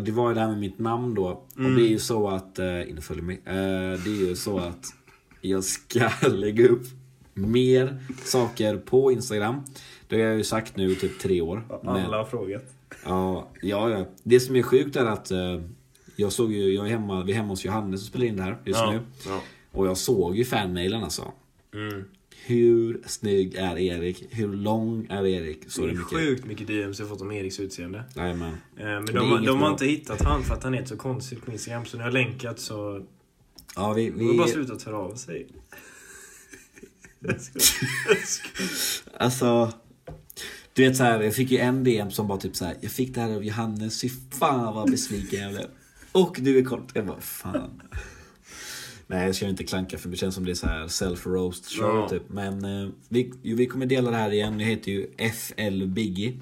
det var ju det här med mitt namn då. Och det är ju så att, eh, mig. Eh, det är ju så att jag ska lägga upp mer saker på Instagram. Det har jag ju sagt nu i typ tre år. Men- Alla har frågat. Ja, ja, ja. Det som är sjukt är att eh, jag såg ju, jag är hemma, vi är hemma hos Johannes och spelar in det här just nu. Ja. Och jag såg ju fanmailen alltså. Mm. Hur snygg är Erik? Hur lång är Erik? Så Det är mycket. sjukt mycket DMs jag fått om Eriks utseende. Jajamän. Eh, Men de, de har inte hittat han för att han är så konstigt på Instagram. Så när jag länkat så... Ja, vi, De har bara vi, slutat höra av sig. alltså. Du vet så här, jag fick ju en DM som var typ så här. Jag fick det här av Johannes, fy fan vad besviken jag blev. Och du är kort. Jag bara, fan. Nej, jag ska inte klanka för det känns som det är så här self-roast show Ja. typ. Men eh, vi, vi kommer dela det här igen. Jag heter ju FL Biggie.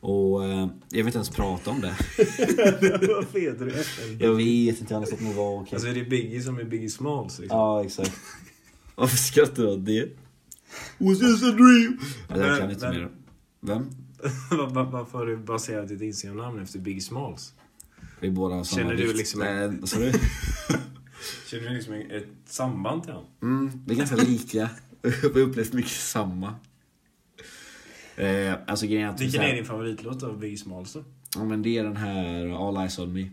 Och eh, jag vill inte ens prata om det. Varför heter du FN? Jag vet inte, har fått nog vara okej. Alltså är det Biggie som är Biggie Smalls liksom? Ja, exakt. Varför skrattar du åt det? Was this a dream? Alltså, jag kan inte mer. Vem? Var- var- Varför har du baserat ditt Instagram-namn efter Biggie Smalls? Vi båda har samma Känner du liksom- Nej, vad sa du? Känner du liksom ett samband till honom? Mm, vi är ganska lika. Vi har upplevt mycket samma. Eh, alltså grejen är att... Vilken är din favoritlåt av Biggie Smalls då? Ja men det är den här All Eyes On Me.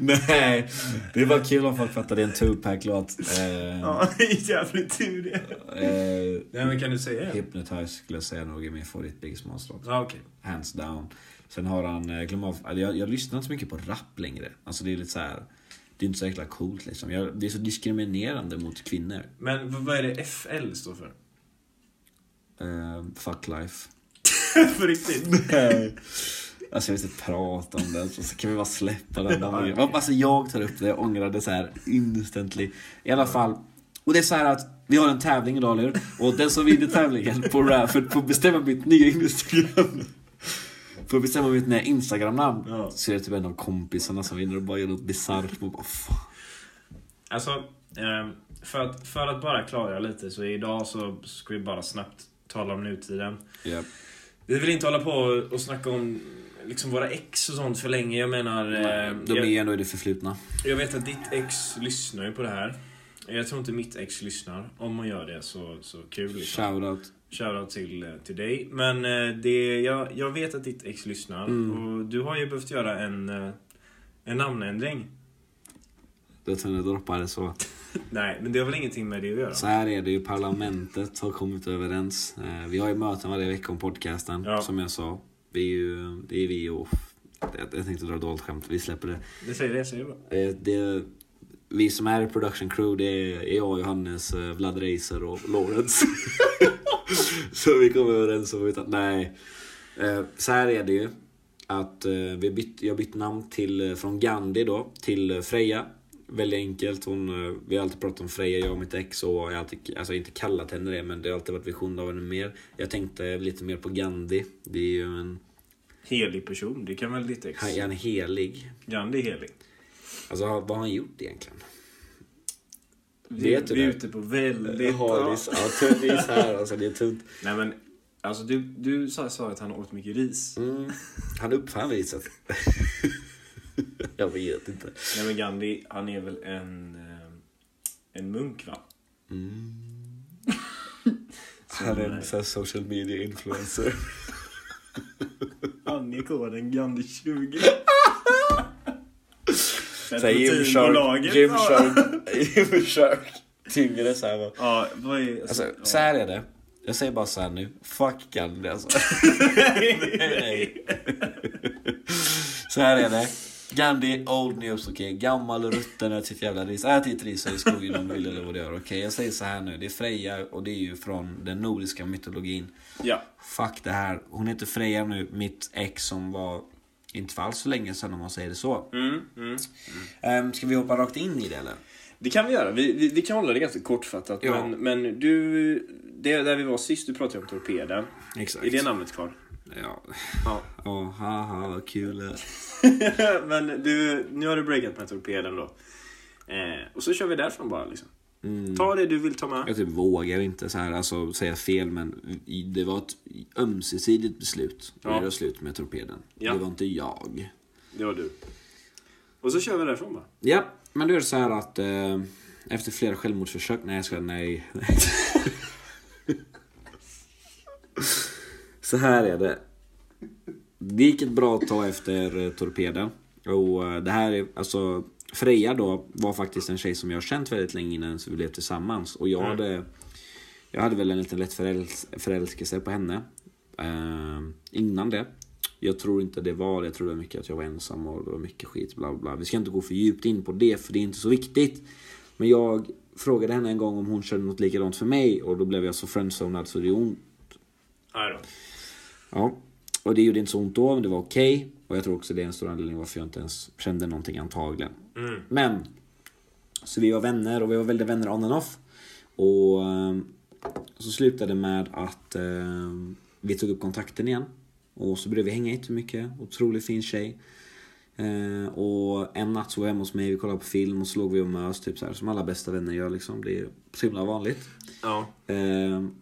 Nej, det är bara kul om folk fattar det är en Tupac-låt. Eh, Ja, jävligt tur det. eh, Nej men kan du säga? Hypnotize skulle jag säga nog är min favorit Big Smalls-låt. Ja okej. Hands down. Sen har han, eh, glöm av, eller jag, jag lyssnar inte så mycket på rap längre. Alltså det är lite så här. Det är inte så jäkla coolt liksom. Jag, det är så diskriminerande mot kvinnor. Men vad är det FL står för? Eh, fuck life. För riktigt? Nej. Alltså jag vill inte prata om det, så kan vi bara släppa den. Alltså jag tar upp det, jag ångrar det så här instantly. I alla fall. Och det är så här att vi har en tävling idag eller? Och den som vinner tävlingen på Rafford får bestämma mitt nya Instagram. Får bestämma mitt nya Instagram-namn. Ja. Så är det typ en av kompisarna som vinner och bara gör något bisarrt. Och bara, fan. Alltså, ehm, för att, för att bara klargöra lite så idag så ska vi bara snabbt tala om nutiden. Japp. Vi vill inte hålla på och snacka om liksom våra ex och sånt för länge. Jag menar... eh, De är jag, ändå i det förflutna. jag vet att ditt ex lyssnar ju på det här. Jag tror inte mitt ex lyssnar. Om hon gör det så, så kul. Liksom. Shoutout. Shoutout till, eh, till dig. Men eh, det, jag, jag vet att ditt ex lyssnar. Mm. Och du har ju behövt göra en, eh, en namnändring. Det tror jag droppar det så. Nej, men det har väl ingenting med det att göra? Så här är det ju, parlamentet har kommit överens. Vi har ju möten varje vecka om podcasten, Ja. som jag sa. Vi är ju, det är vi och... Jag, jag tänkte dra ett dåligt skämt, vi släpper det. Det säger det, säger. Eh, det. Vi som är i production crew, det är jag, Johannes, Vlad Reiser och Lawrence. så vi kommer överens om att nej. Eh, Så här är det ju. Att eh, vi bytt, jag bytt namn till, eh, från Gandhi då, till Freja. Väldigt enkelt. Hon, vi har alltid pratat om Freja, jag och mitt ex. Och jag har alltid, alltså inte kallat henne det, men det har alltid varit vision av henne mer. Jag tänkte lite mer på Gandhi. Det är ju en... Helig person, det kan väl ditt ex? Han är han helig. Gandhi är helig. Alltså vad har han gjort egentligen? Vi, Vet du vi är ute på väldigt... Det har is, ja, tunn is här alltså, det är tunt. Nej men, alltså du, du sa, sa att han har åt mycket ris. Mm. Han uppfann riset. jag vet inte. Nej men Gandhi, han är väl en, eh, en munk va? Mm. Han är en sån social media influencer. Han är koden Gandhi 20. Såhär Gymshark, Gymshark, Gymshark. Tyngre såhär va. Ja, vad är... Alltså, ja. så här är det. Jag säger bara så här nu. Fuck Gandhi alltså. Nej. Så här är det. Gandhi, old news, okej. Gammal, rutten, ät sitt jävla ris. Ät ditt ris i skogen om du vill eller vad du gör. Okej, jag säger så här nu. Det är Freja och det är ju från den nordiska mytologin. Ja. Fuck det här. Hon heter Freja nu, mitt ex som var inte för alls så länge sedan om man säger det så. Mm, mm. Um, ska vi hoppa rakt in i det eller? Det kan vi göra. Vi, vi, vi kan hålla det ganska kortfattat. Ja. Men, men du, det där vi var sist, du pratade om torpeden. Exakt. Är det namnet kvar? Ja. Ja. Ja, haha vad kul. men du, nu har du breakat med torpeden då. Eh, och så kör vi därifrån bara liksom. Ta det du vill ta med. Jag typ vågar inte så här, alltså, säga fel, men det var ett ömsesidigt beslut. Ja. Ja. Det slut med torpeden. Ja. Det var inte jag. Det var du. Och så kör vi därifrån bara. Ja, men då är det så här att eh, efter flera självmordsförsök, nej jag ska nej. så här är det. Det gick ett bra tag efter eh, torpeden. Och eh, det här är, alltså Freja då var faktiskt en tjej som jag känt väldigt länge innan vi blev tillsammans. Och jag hade, jag hade väl en liten lätt föräls förälskelse på henne. Eh, innan det. Jag tror inte det var det. Jag tror det var mycket att jag var ensam och det var mycket skit. Bla bla. Vi ska inte gå för djupt in på det för det är inte så viktigt. Men jag frågade henne en gång om hon kände något likadant för mig och då blev jag så friendzonad så det gjorde ont. Ja. Och det gjorde inte så ont då, men det var okej. Och jag tror också det är en stor anledning varför jag inte ens kände någonting antagligen. Mm. Men. Så vi var vänner och vi var väldigt vänner on and off. Och ehm, så slutade det med att ehm, vi tog upp kontakten igen. Och så började vi hänga jättemycket. Otroligt fin tjej. Eh, och en natt så var jag hemma hos mig, vi kollade på film och så låg vi och mös typ så här, som alla bästa vänner gör liksom. Det är så himla vanligt. Ja. Ehm,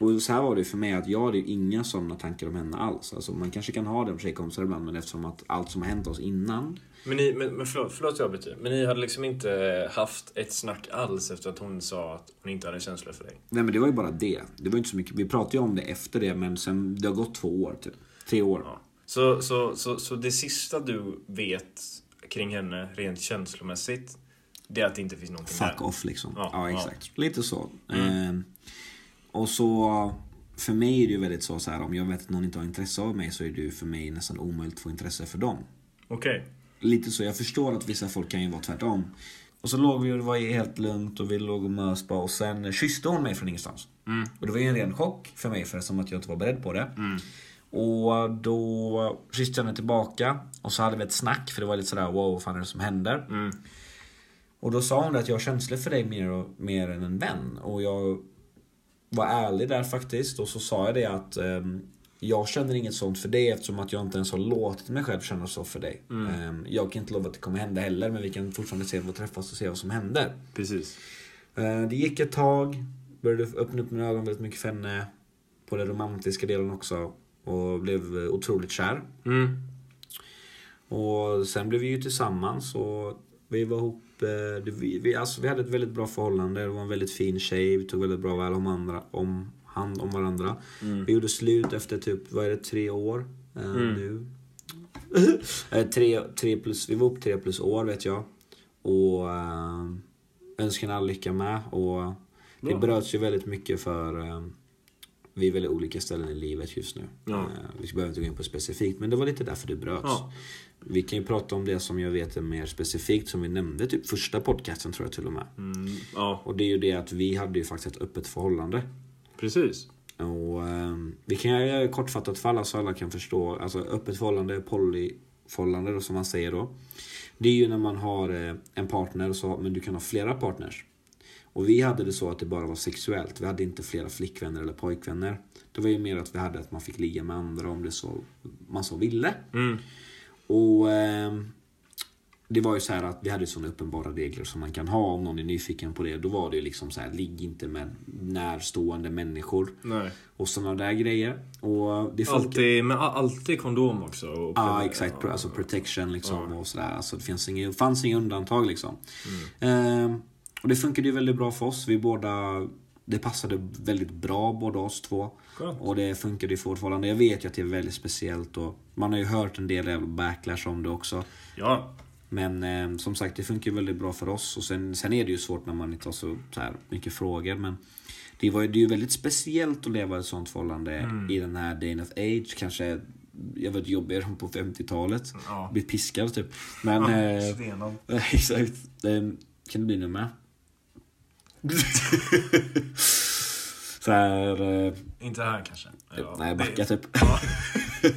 och så här var det för mig att jag hade ju inga sådana tankar om henne alls. Alltså man kanske kan ha det om tjejkompisar ibland men eftersom att allt som har hänt oss innan. Men, ni, men, men förlåt, förlåt jag avbryter. Men ni hade liksom inte haft ett snack alls efter att hon sa att hon inte hade känslor för dig? Nej men det var ju bara det. Det var inte så mycket. Vi pratade ju om det efter det men sen, det har gått två år typ. Tre år. Ja. Så, så, så, så det sista du vet kring henne rent känslomässigt, det är att det inte finns någonting Fuck där? off liksom. Ja, Ja, ja. exakt. Lite så. Ehm, och så för mig är det ju väldigt så, så här, om jag vet att någon inte har intresse av mig så är det ju för mig nästan omöjligt att få intresse för dem. Okej. Lite så, jag förstår att vissa folk kan ju vara tvärtom. Och så låg vi och det var helt lugnt och vi låg och mös bara och sen kysste hon mig från ingenstans. Och det var ju en ren chock för mig för som att jag inte var beredd på det. Och då kysste jag henne tillbaka och så hade vi ett snack för det var lite sådär wow vad fan är det som händer? Mm. Och då sa hon att jag har känslor för dig mer, och, mer än en vän. Och jag var ärlig där faktiskt. Och så sa jag det att ehm, jag känner inget sånt för dig eftersom att jag inte ens har låtit mig själv känna så för dig. Ehm, jag kan inte lova att det kommer hända heller men vi kan fortfarande se vad träffas och se vad som händer. Precis. Eh, det gick ett tag. Började öppna upp mina ögon väldigt mycket för henne. På den romantiska delen också. Och blev otroligt kär. Mm. Och sen blev vi ju tillsammans och vi var ihop. Eh, det- Vi, alltså, vi hade ett väldigt bra förhållande. Det var en väldigt fin tjej. Vi tog väldigt bra väl om, andra, om hand om varandra. Vi gjorde slut efter typ, vad är det, tre år eh, nu. Eh, tre, tre plus, vi var upp tre plus år vet jag. Och uh, önskar henne all lycka med. Och det bröts ju väldigt mycket för eh, vi är väldigt olika ställen i livet just nu. Ja. Eh, vi behöver inte gå in på specifikt, men det var lite därför det bröts. Ja. Vi kan ju prata om det som jag vet är mer specifikt, som vi nämnde typ första podcasten tror jag till och med. Mm. Ja, Och det är ju det att vi hade ju faktiskt ett öppet förhållande. precis. Och ehm, vi kan göra det kortfattat för alla så alla kan förstå. Alltså öppet förhållande, polyförhållande då som man säger då. Det är ju när man har eh, en partner och så, men du kan ha flera partners. Och vi hade det så att det bara var sexuellt. Vi hade inte flera flickvänner eller pojkvänner. Det var ju mer att vi hade att man fick ligga med andra om det så man så ville. Mm. Och ehm, det var ju så här att vi hade såna uppenbara regler som man kan ha om någon är nyfiken på det. Då var det ju liksom så här, ligg inte med närstående människor Nej. och såna där grejer. Och det funkar. Alltid, men alltid kondom också. Ja, exakt. Alltså protection liksom och sådär. Alltså det finns inga, fanns inga undantag liksom. Ehm, och det funkade ju väldigt bra för oss. Vi båda, det passade väldigt bra båda oss två. Skönt. Och det funkade ju fortfarande. Jag vet ju att det är väldigt speciellt och man har ju hört en del backlash om det också. Ja. Men eh, som sagt, det funkar ju väldigt bra för oss. Och sen, sen är det ju svårt när man inte har så, så här mycket frågor. Men det, var, ju- det är ju väldigt speciellt att leva i ett sånt förhållande i den här day of age. Kanske, jag vet jobbigare på 50-talet. Ja. Blir piskad typ. Men... eh, Stenad. exakt. Eh, kan det bli nummer? så här... Eh, Inte här kanske. Ja, nej, det- backa typ. Ja.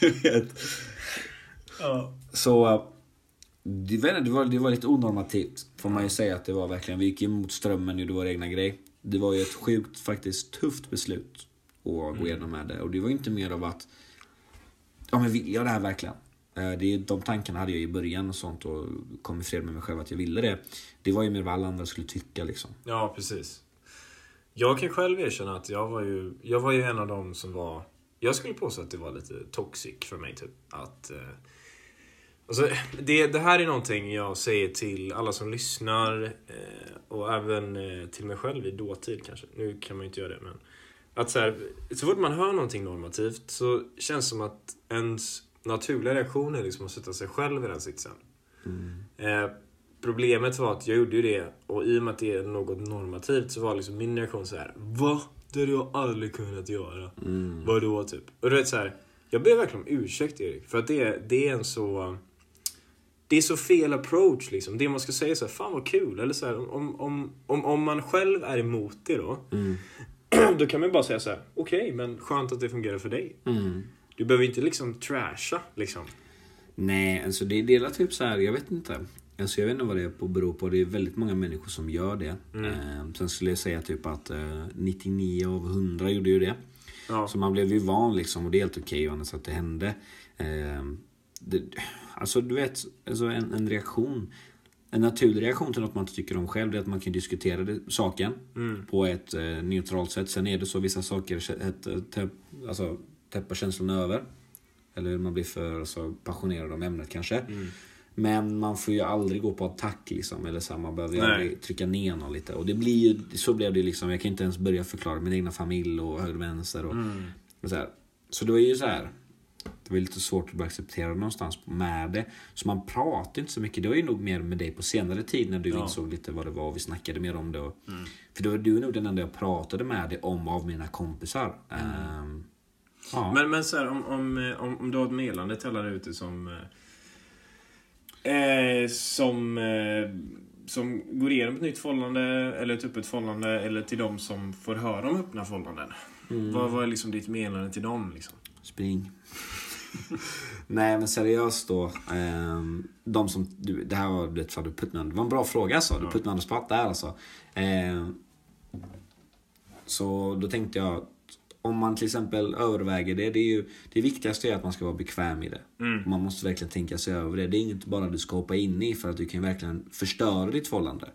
du vet. Ja. Så eh, det, vet inte, det, var, det var lite onormativt. Får man ju säga att det var verkligen. Vi gick emot strömmen och gjorde vår egna grej. Det var ju ett sjukt faktiskt tufft beslut att gå igenom med det. Och det var ju inte mer av att Ja men vill jag det här verkligen? Eh, det är, de tankarna hade jag i början och sånt och kom ifred med mig själv att jag ville det. Det var ju mer vad alla andra skulle tycka liksom. Ja, precis. Jag kan själv erkänna att jag var ju, jag var ju en av dem som var... Jag skulle påstå att det var lite toxic för mig, typ. Att... Eh, alltså, det, det här är någonting jag säger till alla som lyssnar eh, och även eh, till mig själv i dåtid kanske. Nu kan man ju inte göra det, men... Att så, här, så fort man hör någonting normativt så känns det som att ens naturliga reaktion är liksom att sätta sig själv i den sitsen. Eh, problemet var att jag gjorde ju det och i och med att det är något normativt så var liksom min reaktion så här: Va? Det hade jag aldrig kunnat göra. Vadå typ? Och du vet så här, jag ber verkligen om ursäkt Erik. För att det, det är en så... Det är så fel approach liksom. Det man ska säga är så här, fan vad kul. Eller så här, om, om, om, om man själv är emot det då. Då kan man bara säga så här, okej men skönt att det fungerar för dig. Du behöver inte liksom trasha liksom. Nej, alltså det är delat typ så här, jag vet inte. Alltså jag vet inte vad det beror på. Det är väldigt många människor som gör det. Eh, sen skulle jag säga typ att eh, 99 av 100 gjorde ju det. Ja. Så man blev ju van liksom och det är helt okej okay, att det hände. Eh, det, alltså du vet, alltså en, en reaktion. En naturlig reaktion till något man inte tycker om själv är att man kan diskutera det, saken på ett eh, neutralt sätt. Sen är det så vissa saker ett, ett, alltså, täpper känslorna över. Eller man blir för alltså, passionerad om ämnet kanske. Men man får ju aldrig gå på attack liksom. Eller så här, man behöver ju aldrig trycka ner någon lite. Och det blir ju, så blev det liksom. Jag kan inte ens börja förklara min egna familj och höger och vänster. Och, och så, här. så det var ju så här. Det var lite svårt att acceptera någonstans med det. Så man pratade inte så mycket. Det var ju nog mer med dig på senare tid när du Ja. insåg lite vad det var och vi snackade mer om det. Och, För då var du nog den enda jag pratade med det om av mina kompisar. Ehm, ja. Men, men så här, om, om, eh, om, om du har ett meddelande till alla där ute som... Eh, eh, som... Eh, som går igenom ett nytt förhållande, eller ett öppet förhållande, eller till de som får höra om öppna förhållanden. Vad, vad är liksom ditt meddelande till dem? Liksom? Spring. Nej men seriöst då. ehm, de som, du, det här var, det, du put me on- det var en bra fråga alltså. Du put me on the spot där alltså. Ehm, så då tänkte jag om man till exempel överväger det, det är ju det viktigaste är att man ska vara bekväm i det. Man måste verkligen tänka sig över det. Det är inte bara du ska hoppa in i för att du kan verkligen förstöra ditt förhållande.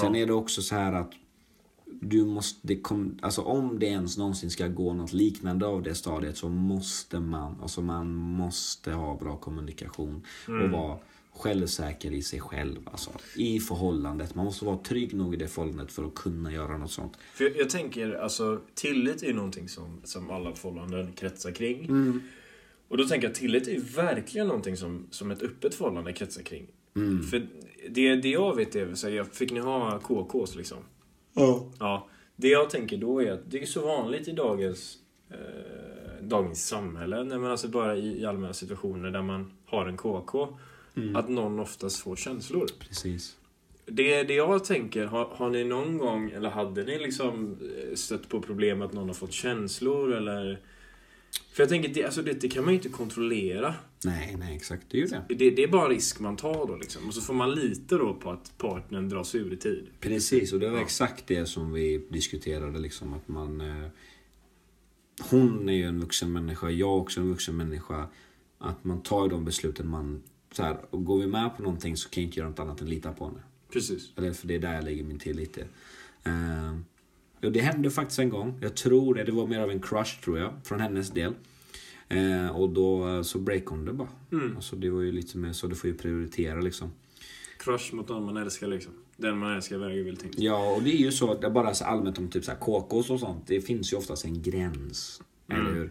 Sen är det också så här att du måste, det kom, alltså om det ens någonsin ska gå något liknande av det stadiet så måste man, alltså man måste ha bra kommunikation och vara självsäker i sig själv. Alltså, I förhållandet. Man måste vara trygg nog i det förhållandet för att kunna göra något sånt. För jag, jag tänker, alltså tillit är ju någonting som, som alla förhållanden kretsar kring. Och då tänker jag tillit är verkligen någonting som, som ett öppet förhållande kretsar kring. För det, det jag vet är, så jag fick ni ha KKs liksom? Ja. Det jag tänker då är att det är så vanligt i dagens, eh, dagens samhälle, nej, men alltså bara i, i allmänna situationer där man har en KK, att någon oftast får känslor. Precis. Det, det jag tänker, har, har ni någon gång, eller hade ni liksom eh, stött på problem att någon har fått känslor eller? För jag tänker, det, alltså det, det kan man ju inte kontrollera. Nej, nej exakt. Det är ju det. Det, det är bara risk man tar då liksom. Och så får man lita då på att partnern dras ur i tid. Precis, och det var Ja. exakt det som vi diskuterade. Liksom, att man, eh, hon är ju en vuxen människa, jag är också en vuxen människa. Att man tar de besluten man... Så här, och går vi med på någonting så kan jag inte göra något annat än lita på henne. Precis. Eller för det är där jag lägger min tillit till. Uh, ja, det hände faktiskt en gång. Jag tror det. Det var mer av en crush tror jag. Från hennes del. Eh, och då eh, så breakade hon det bara. Mm. Alltså, det var ju lite mer så. Du får ju prioritera liksom. Crush mot någon man älskar liksom. Den man älskar väger väl tyngst. Ja, och det är ju så. Det bara så allmänt om typ så här KKs och sånt. Det finns ju oftast en gräns. Eller hur?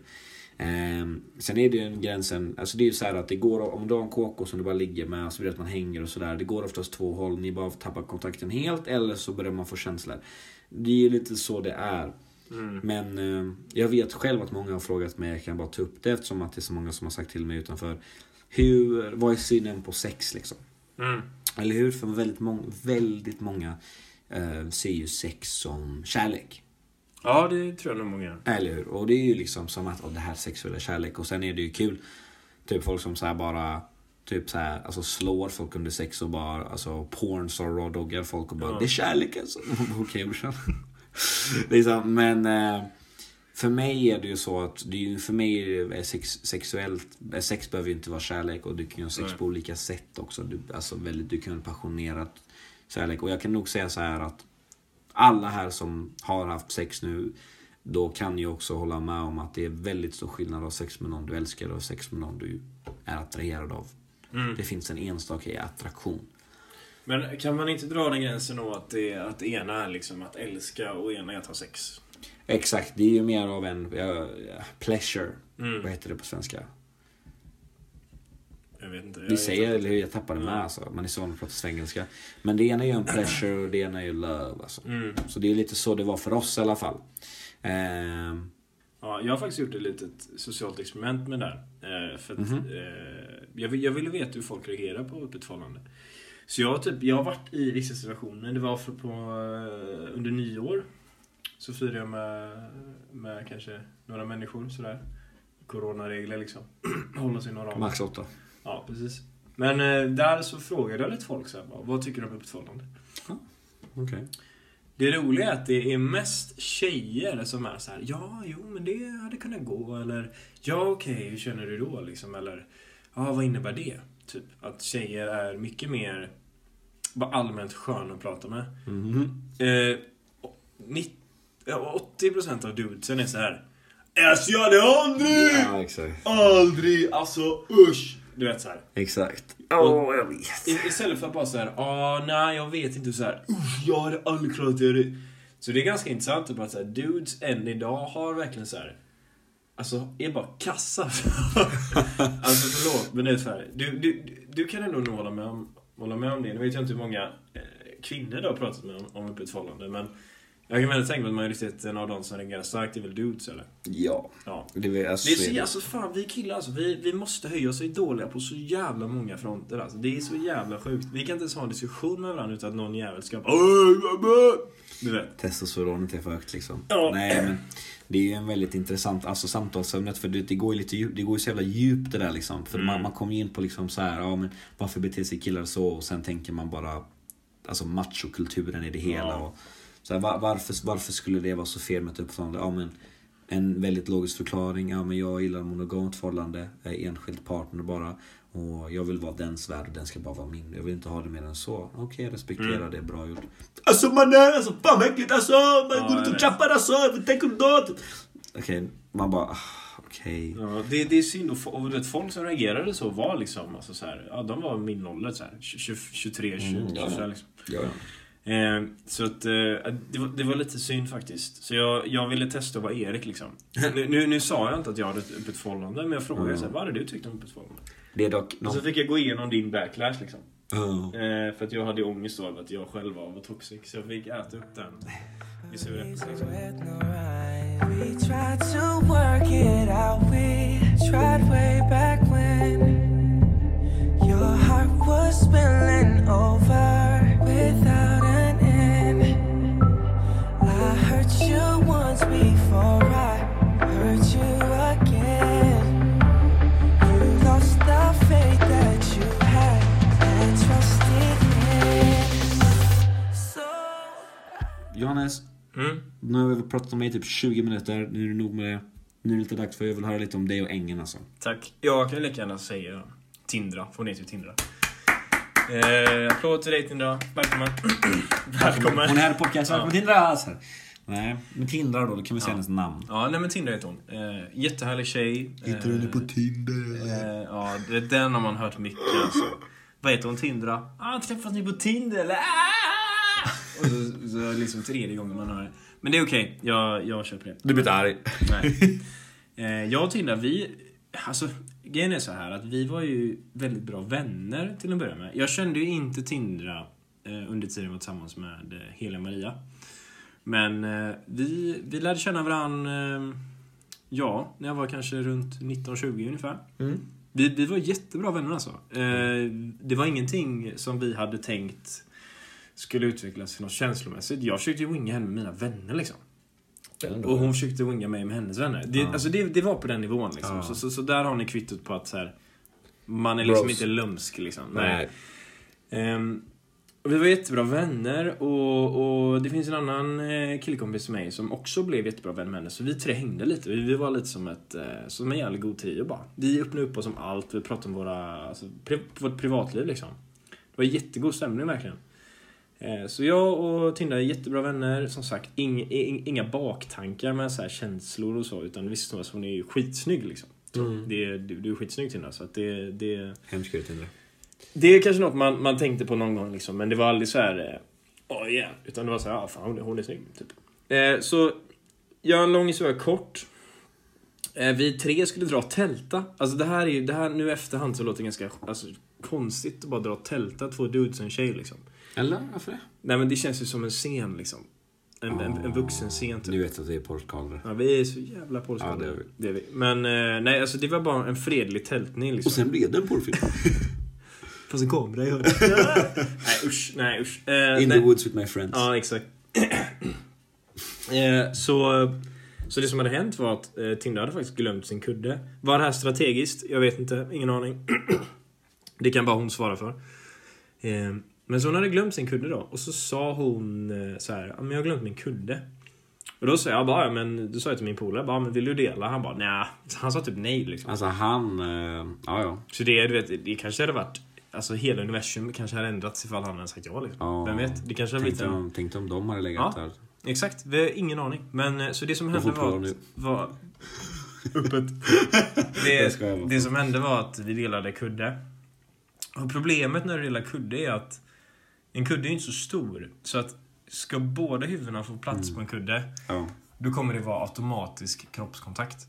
Ehm, sen är det ju en gränsen, alltså det är ju så att det går, om du har en KK som du bara ligger med, så blir det att man hänger och sådär. Det går oftast två håll, ni bara tappar kontakten helt eller så börjar man få känslor. Det är ju lite så det är. Men eh, jag vet själv att många har frågat mig, jag kan bara ta upp det eftersom att det är så många som har sagt till mig utanför. Hur, vad är synen på sex liksom? Mm. Eller hur? För väldigt, många väldigt många eh, ser ju sex som kärlek. Ja, det tror jag nog många gör. Eller hur? Och det är ju liksom som att oh, det här är sexuella kärlek. Och sen är det ju kul. Typ folk som så bara Typ så här, alltså slår folk under sex och bara alltså porns och raw-doggar folk och bara Ja. Det är kärlek alltså. Okej brorsan. liksom, men eh, För mig är det ju så att, det är för mig är sex, sexuellt, eh, sex behöver ju inte vara kärlek och du kan ju ha sex Nej. på olika sätt också. Du, alltså väldigt, du kan ha passionerat kärlek. Och jag kan nog säga så här att alla här som har haft sex nu, då kan ju också hålla med om att det är väldigt stor skillnad ha sex med någon du älskar och sex med någon du är attraherad av. Mm. Det finns en enstaka attraktion. Men kan man inte dra den gränsen då att det, att ena är liksom att älska och ena är att ha sex? Exakt, det är ju mer av en ja, pleasure. Mm. Vad heter det på svenska? Jag vet inte. Vi säger, eller hur, jag tappade med alltså. Man är så van att prata svengelska. Men det ena är ju en pleasure och det ena är ju love alltså. Mm. Så det är lite så det var för oss i alla fall. Ehm, Ja, jag har faktiskt gjort ett litet socialt experiment med det där. Eh, för att, Mhm. eh, jag, jag ville veta hur folk reagerar på öppet förhållande. Så jag, typ, jag har varit i vissa situationer. Det var för på, eh, under nyår. Så firade jag med, med kanske några människor sådär. Coronaregler liksom. Hålla sig inom ramen. max 8. Ja, precis. Men eh, där så frågade jag lite folk så här, bara, vad tycker du om öppet förhållande? Okej. Det roliga är att det är mest tjejer som är så här, ja, jo, men det hade kunnat gå, eller ja, okej, hur känner du då, liksom, eller ja, vad innebär det? Typ, att tjejer är mycket mer bara allmänt skön att prata med. Mhm. Eh, 90, ja, 80% av dudesen är så här, alltså jag hade aldrig, Ja, exakt. aldrig, alltså usch! Du vet så här. Exakt. Åh, jag vet. Istället för att bara såhär, ah nej jag vet inte så här. Jag hade aldrig klarat det. Så det är ganska intressant att bara säga, dudes än idag har verkligen så här. Alltså, är bara kassa. alltså förlåt, men det är så här. Du, du, du kan ändå nog hålla med om, hålla med om det. Nu vet jag inte hur många eh, kvinnor du har pratat med om, om öppet förhållande, men jag kan väl tänka mig att majoriteten av de som reagerar starkt är väl dudes eller? Ja. Ja. Det är, alltså, Det är så, alltså fan, vi killar alltså, vi, vi måste höja oss. Vi är dåliga på så jävla många fronter alltså. Det är så jävla sjukt. Vi kan inte ens ha en diskussion med varandra utan att någon jävel ska bara Du vet. Testosteronet är för högt liksom. Ja. Nej men det är ju en väldigt intressant alltså, samtalsämnet för det, det går ju lite djup, det går ju så jävla djupt det där liksom. För Mm. man, man kommer ju in på liksom så här, ja men varför beter sig killar så? Och sen tänker man bara alltså machokulturen i det hela. Ja. Och, så här, var, varför, varför skulle det vara så fel med ett uppförhållande? Ja men en väldigt logisk förklaring. Ja men jag gillar monogamt förhållande, enskild partner bara. Och jag vill vara dens värld och den ska bara vara min. Jag vill inte ha det mer än så. Okej, jag respekterar Mm. det, bra gjort. Alltså mannen, alltså fan vad äckligt alltså! Man Ja, går ut och vet. trappar alltså! Tänk om då? Okej, man bara, ah, okej. Ja, det, det är synd. Och, och vet, folk som reagerade så var liksom, alltså så här, ja de var min ålder så här, 20, 23, 20, Mm, ja. 25 liksom. Ja, ja. Eh, så att eh, det, var, det var lite synd faktiskt. Så jag, jag ville testa att vara Erik liksom. Nu, nu, nu sa jag inte att jag hade ett öppet förhållande, men jag frågade Mm. så här, vad hade du tyckt om öppet förhållande? Det är dock Och så fick jag gå igenom din backlash liksom. Ja. Eh, för att jag hade ångest av att jag själv var, var toxic. Så jag fick äta upp den. Vi ser hur det Johannes, Mm. nu har vi pratat om mig i typ 20 minuter. Nu är det nog med det. Nu är det lite dags för jag vill höra lite om dig och ängen alltså. Tack. Jag kan lika gärna säga Tindra. Får ni till Tindra. Eh, applåd till dig Tindra. Välkommen. Välkommen. Hon är här i podcasten. Välkommen Ja. Tindra! Alltså. Nej, men Tindra då, då kan vi säga Ja. hennes namn. Ja, nej men Tindra heter hon. Eh, jättehärlig tjej. Hittar du henne på Tinder? Eh, ja, det, den har man hört mycket alltså. Vad heter hon? Tindra? Ah, träffas ni på Tinder eller? Ah! Och så, så liksom tredje gången man hör det. Men det är okej, jag, jag köper det. Du blir arg. Nej. Eh, jag och Tindra, vi... Alltså, grejen är så här att vi var ju väldigt bra vänner till att börja med. Jag kände ju inte Tindra eh, under tiden jag var tillsammans med eh, Heliga Maria. Men eh, vi, vi lärde känna varandra, eh, ja, när jag var kanske runt 19-20 ungefär. Mm. Vi, vi var jättebra vänner alltså. Eh, det var ingenting som vi hade tänkt skulle utvecklas till något känslomässigt. Jag försökte ju winga henne med mina vänner liksom. Och hon försökte winga mig med hennes vänner. Det, Ja. alltså det, det var på den nivån liksom. Ja. Så, så, så där har ni kvittot på att så här, man är liksom Bros. inte lumsk liksom. Nej. Ehm, Och vi var jättebra vänner och, och det finns en annan eh, killkompis till mig som också blev jättebra vän med henne. Så vi tre hängde lite. Vi, vi var lite som, ett, eh, som en jävligt god trio bara. Vi öppnade upp oss om allt. Vi pratade om våra, alltså, pri, vårt privatliv liksom. Det var jättegod stämning verkligen. Eh, så jag och Tinda är jättebra vänner. Som sagt, ing, ing, inga baktankar med så här känslor och så. Utan visst, alltså, hon är ju skitsnygg liksom. Mm. Det, du, du är skitsnygg Tinda. Så att det, det, Hemskt ut Indra. det är kanske något man, man tänkte på någon gång liksom, men det var aldrig så här. eh, Oh yeah. Utan det var så här, ah, fan hon är, hon är snygg. Typ. Eh, så, gör en lång historia kort. Eh, vi tre skulle dra och tälta. Alltså det här är ju, det här nu i efterhand så låter det ganska alltså, konstigt att bara dra och tälta två dudes och en tjej liksom. Eller? Varför det? Nej men det känns ju som en scen liksom. En, en, en vuxen scen typ. Du vet att det är porrskador. Ja, vi är så jävla polskadade. Ja, det är vi. det är vi. Men eh, nej, alltså det var bara en fredlig tältning liksom. Och sen blev det en porrfilm. Fast en kamera i hörnet. nej usch, nej usch. Eh, In nej. the woods with my friends. Ja, exakt. eh, så, så det som hade hänt var att eh, Tinder hade faktiskt glömt sin kudde. Var det här strategiskt? Jag vet inte. Ingen aning. det kan bara hon svara för. Men så hon hade glömt sin kudde då. Och så sa hon eh, så här, "Ja, men jag har glömt min kudde. Och då sa jag bara, "Ja, men du sa jag till min polare, bara, men vill du dela? Han bara, nej. Han sa typ nej liksom. Alltså han... eh, Ja, ja. Så det, du vet, det kanske hade varit, alltså hela universum kanske hade ändrats ifall han hade sagt ja liksom. ja. Vem vet? Det kanske hade blivit Tänkte en... om, tänkte om de hade legat Ja. där. Exakt, vi har ingen aning. Men eh, så det som De hände var nu. att... Var, öppet. Det, det som hände var att vi delade kudde. Och problemet när du delar kudde är att en kudde är inte så stor. Så att ska båda huvudena få plats på en kudde, Ja. då kommer det vara automatisk kroppskontakt.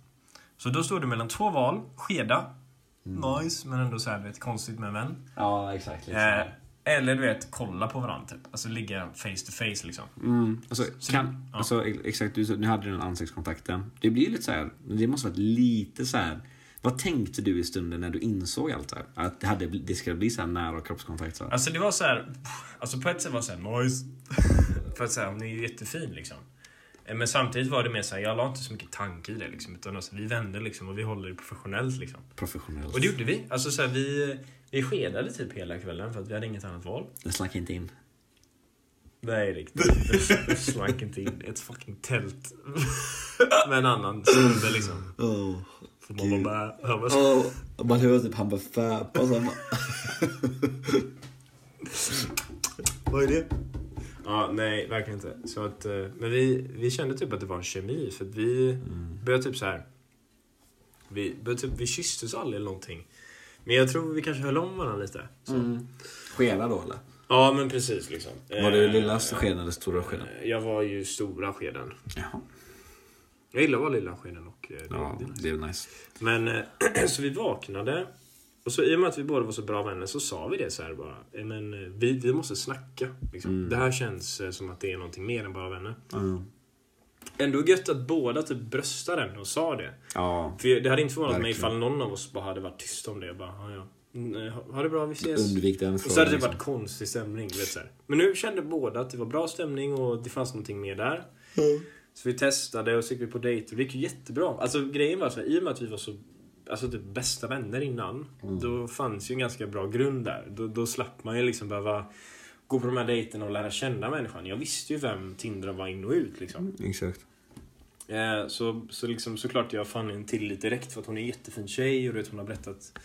Så då står du mellan två val. Skeda. Nice, men ändå så här, du vet, konstigt med vän. ja, exakt. Eh, eller du vet, kolla på varandra typ. Alltså ligga face to face liksom. Mm, alltså, Så kan, ja. alltså, ex- exakt, du, ni hade den ansiktskontakten. Det blir lite så här, det måste varit lite så här. Vad tänkte du i stunden när du insåg allt det här? Att det, hade, det skulle bli så här nära kroppskontakt? Så här. Alltså det var så här, alltså på ett sätt var det så här nice. För att säga, hon är ju jättefin liksom. Eh, Men samtidigt var det mer så här, jag la inte så mycket tanke i det liksom. Utan alltså, vi vände liksom och vi håller det professionellt liksom. Professionellt. Och det gjorde vi. Alltså så här, vi, vi skedade typ hela kvällen för att vi hade inget annat val. Den slank inte in. Nej riktigt. Det slank inte in. Ett fucking tält. Med en annan snubbe liksom. Oh. För man bara, han bara, man hör typ han bara fäpa så Vad är det? Ja, nej, verkligen inte. Så att, eh, men vi, vi kände typ att det var en kemi, för att vi började typ så här. Vi, började typ, vi kysstes aldrig eller någonting. Men jag tror vi kanske höll om varandra lite. Så. mm. Skena då eller? Ja, men precis liksom. Var du Eh, lilla skeden eller stora skeden? Jag var ju stora skeden. Jaha. Jag gillar att vara lilla skeden och eh, det, Ja, det är nice. det är nice. Men eh, så vi vaknade. Och så i och med att vi båda var så bra vänner så sa vi det så här bara. eh, Men eh, vi, vi måste snacka. Liksom. Mm. Det här känns eh, som att det är någonting mer än bara vänner. Mm. Ändå gött att båda typ bröstade den och sa det. Ja, För det hade inte förvånat mig Verkligen. ifall någon av oss bara hade varit tyst om det. Bara, "Ja, ja. Mm, eh, ha- Ha det bra, vi ses. undvik den Och så frågan. hade det liksom. varit konstig stämning. du Vet, så här. Men nu kände båda att det var bra stämning och det fanns någonting mer där. Så vi testade och så gick vi på dejter och det gick ju jättebra. Alltså grejen var så här, i och med att vi var så alltså, typ bästa vänner innan. Då fanns ju en ganska bra grund där. Då, då slapp man ju liksom behöva gå på de här dejterna och lära känna människan. Jag visste ju vem Tindra var in och ut liksom. Exakt. Eh, så, så liksom såklart jag fann en tillit direkt för att hon är en jättefin tjej och du vet, hon har berättat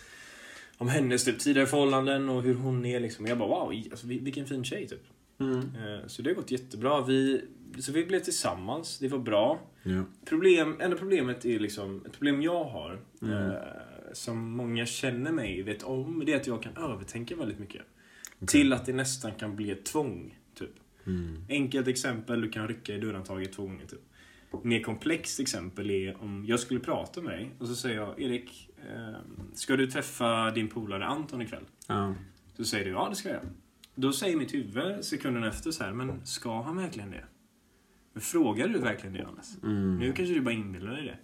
om hennes typ, tidigare förhållanden och hur hon är liksom. Och jag bara wow, alltså, vil- vilken fin tjej typ. Mm. Eh, så det har gått jättebra. Vi, så vi blev tillsammans, det var bra. Ja. Problem, enda problemet är liksom, ett problem jag har, eh, som många känner mig vet om, det är att jag kan övertänka väldigt mycket. Till att det nästan kan bli ett tvång, typ. Mm. Enkelt exempel, du kan rycka i dörrhandtaget två gånger, typ. Mer komplext exempel är om jag skulle prata med dig och så säger jag Erik, eh, ska du träffa din polare Anton ikväll? Ja. Så säger du ja, det ska jag. Då säger mitt huvud sekunden efter så här, men ska han verkligen det? Men frågar du verkligen det Johannes? Mm. Nu kanske du bara inbillar dig det.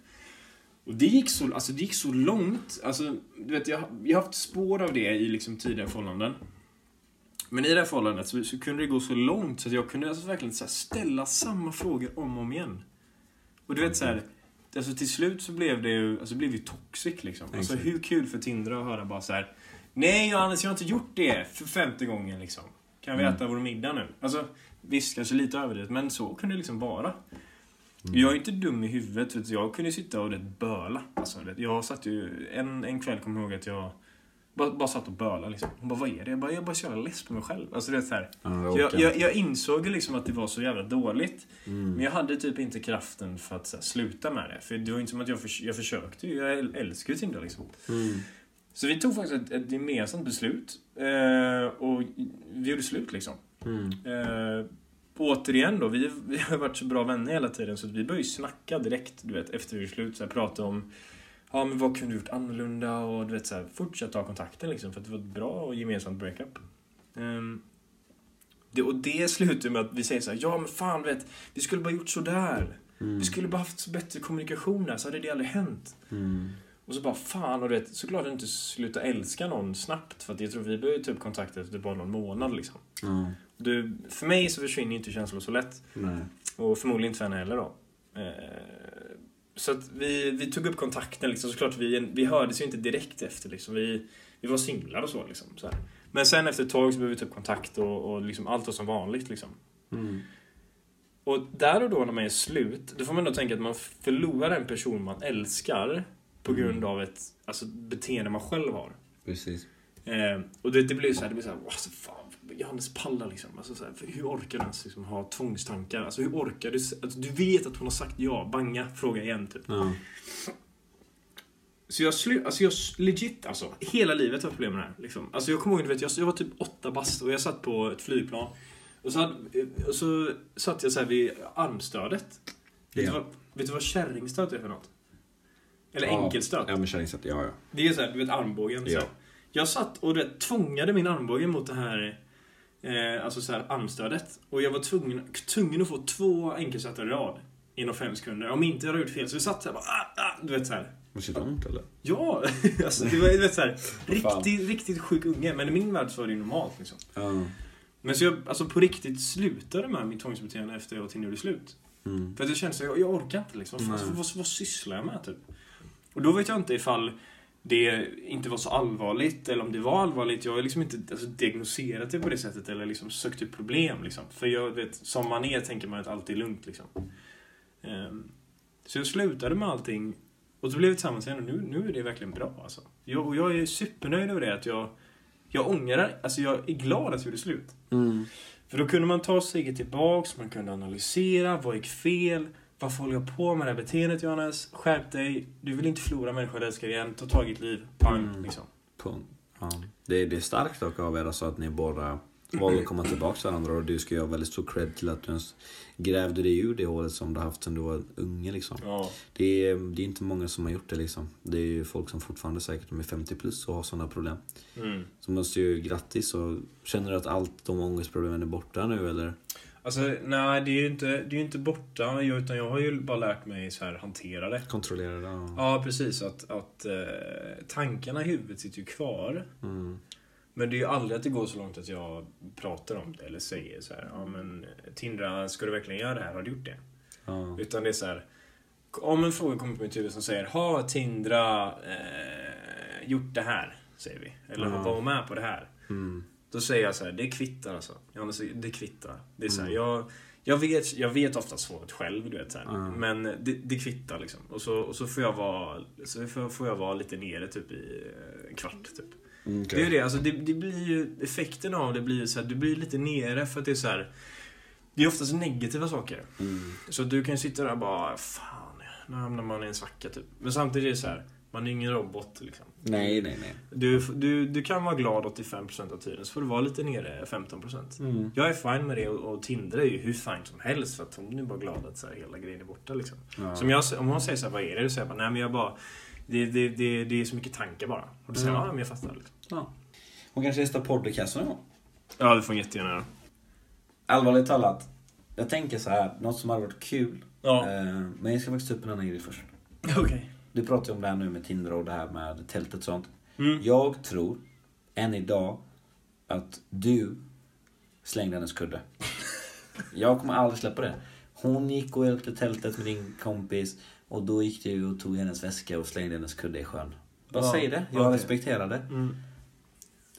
Och det gick så, alltså, det gick så långt. Alltså, du vet, jag, jag har haft spår av det i liksom, tidigare förhållanden. Men i det här förhållandet så, så kunde det gå så långt så att jag kunde alltså verkligen så ställa samma frågor om och om igen. Och du vet så här, alltså, till slut så blev det ju, alltså, det blev ju toxic liksom. Alltså, hur kul för Tindra att höra bara så här. Nej Johannes, jag har inte gjort det för femte gången liksom. Kan vi äta vår middag nu? Alltså, visst, kanske lite överdrivet, men så kunde det liksom vara. Jag är inte dum i huvudet, du. jag kunde sitta och rätt böla. Alltså, jag satt ju, en, en kväll kommer jag ihåg att jag bara, bara satt och bölade liksom. Hon bara, vad är det? Jag bara, jag är bara så jävla less på mig själv. Alltså det är så här. Det Jag, jag, jag insåg liksom att det var så jävla dåligt. Mm. Men jag hade typ inte kraften för att här, sluta med det. För det var inte som att jag, förs- jag försökte. Jag äl- älskar ju Tinder liksom. Mm. Så vi tog faktiskt ett, ett gemensamt beslut. Eh, och vi gjorde slut liksom. Mm. Eh, återigen då, vi, vi har varit så bra vänner hela tiden så att vi började ju snacka direkt, du vet, efter vi slut. Så här, prata om Ja men vad kunde du gjort annorlunda och du vet så här, fortsätta ha kontakten liksom för att det var ett bra och gemensamt breakup. Ehm, det, och det slutar med att vi säger så här, ja men fan vet, vi skulle bara gjort sådär. Mm. Vi skulle bara haft bättre kommunikation där så hade det aldrig hänt. Mm. Och så bara fan och du vet, såklart att inte sluta älska någon snabbt för att jag tror vi började typ kontakt efter bara någon månad liksom. Ja. Du, för mig så försvinner inte känslor så lätt. Nej. Och förmodligen inte för henne heller då. Eh, så att vi, vi tog upp kontakten liksom. Såklart vi, vi hördes ju inte direkt efter liksom. Vi, vi var singlar och så liksom. Så här. Men sen efter ett tag så började vi ta upp kontakt och, och liksom allt var som vanligt liksom. Mm. Och där och då när man är slut, då får man då tänka att man förlorar en person man älskar på grund av ett alltså, beteende man själv har. Precis. Eh, och det, det blir så här, det blir så här, alltså fan, Johannes pallar liksom. Alltså, så här, hur orkar du ens liksom, ha tvångstankar? Alltså hur orkar du? Alltså, du vet att hon har sagt ja, banga, fråga igen typ. Ja. Så jag, slu, alltså jag legit alltså, hela livet har jag problem med det här. Liksom. Alltså jag kommer ihåg, du vet, jag, jag var typ åtta bast och jag satt på ett flygplan. Och så, hade, och så satt jag så här vid armstödet. Vet, Ja. du vad, vet du vad kärringstöt är för något? Eller Ja. enkelstöt. Ja men kärringsätt, ja ja. Det är så här, du vet armbågen. Så Ja. Jag satt och vet, tvångade min armbåge mot det här eh, alltså så här, armstödet. Och jag var tvungen, tvungen att få två enkelstötar i rad. Inom fem sekunder. Om inte jag hade gjort fel. Så jag satt så här bara, ah, ah, du vet så här. Måste det ont eller? Ja! alltså, det var du vet, så här, riktigt, riktigt sjuk unge. Men i min värld så var det ju normalt. Liksom. Ja. Men så jag alltså, på riktigt slutade med mitt tvångsbeteende efter jag och Tinny gjorde slut. Mm. För att jag kände så jag, jag orkar inte liksom. Vad, vad, vad sysslar jag med typ? Och då vet jag inte ifall det inte var så allvarligt eller om det var allvarligt. Jag har liksom inte alltså, diagnoserat det på det sättet eller liksom sökt upp problem liksom. För jag vet, som man är tänker man att allt är lugnt liksom. Ehm, så jag slutade med allting och så blev vi tillsammans igen och nu, nu är det verkligen bra alltså. Jag, och jag är supernöjd över det att jag jag ångrar, alltså jag är glad att vi gjorde slut. Mm. För då kunde man ta steget tillbaks, man kunde analysera, vad gick fel? Varför håller jag på med det här beteendet Johannes? Skärp dig, du vill inte förlora människor du älskar igen, ta tag i ditt liv, pang Mm. liksom. På, ja. det, det är starkt dock av er alltså att ni båda valde att komma tillbaka till varandra och du ska ju ha väldigt stor cred till att du ens grävde dig ur det hålet som du haft sen du var unge liksom. Ja. Det är, det är inte många som har gjort det liksom. Det är ju folk som fortfarande säkert de är 50 plus och har sådana problem. Mm. Så måste ju grattis och känner du att allt de ångestproblemen är borta nu eller? Alltså, nej det är ju inte, det är inte borta, utan jag har ju bara lärt mig så här hantera det. Kontrollera det? Ja. Ja, precis. Att, att eh, tankarna i huvudet sitter ju kvar. Mm. Men det är ju aldrig att det går så långt att jag pratar om det eller säger så här, ja men Tindra, ska du verkligen göra det här? Har du gjort det? Ja. Utan det är så här. Om en fråga kommer på mitt huvud som säger Har Tindra eh, gjort det här? Säger vi. Eller Ja. var med på det här? Mm. Då säger jag så här, det kvittar alltså. Johannes, det kvittar. Det är så här, Mm. jag, jag, vet, jag vet ofta svaret själv, du vet. Så här. Ja. Men det, det kvittar liksom. Och så, och så får jag vara så får, får jag vara lite nere typ i eh, en kvart. Typ. Mm, Det är ju det, alltså det, det blir ju, effekten av det blir ju så här, du blir lite nere för att det är så här. Det är oftast negativa saker. Mm. Så du kan sitta där och bara, fan, nu hamnar man i en svacka typ. Men samtidigt är det så här, man är ingen robot liksom. Nej, nej, nej. Du, du, du kan vara glad 85% av tiden, så får du vara lite nere 15%. Mm. Jag är fine med det och, och Tinder är ju hur fine som helst för att hon är bara glad att så här, hela grejen är borta liksom. Ja. Som jag, om hon säger så här, vad är det? Då säger jag bara, nej men jag bara, det, det, det, det är så mycket tankar bara. Och då säger jag, Ja. men jag fattar. Liksom. Ja. Hon kanske gästar podcasten någon gång. Ja, det får hon jättegärna göra. Allvarligt talat. Jag tänker så här, något som hade varit kul. Ja, Eh, men jag ska faktiskt ta upp en annan grej först. okej. Du pratar ju om det här nu med Tinder och det här med tältet och sånt. Mm. Jag tror, än idag, att du slängde hennes kudde. Jag kommer aldrig släppa det. Hon gick och hjälpte tältet med din kompis och då gick du och tog hennes väska och slängde hennes kudde i sjön. Vad Ja, säger det? Jag okej. respekterar det. Mm.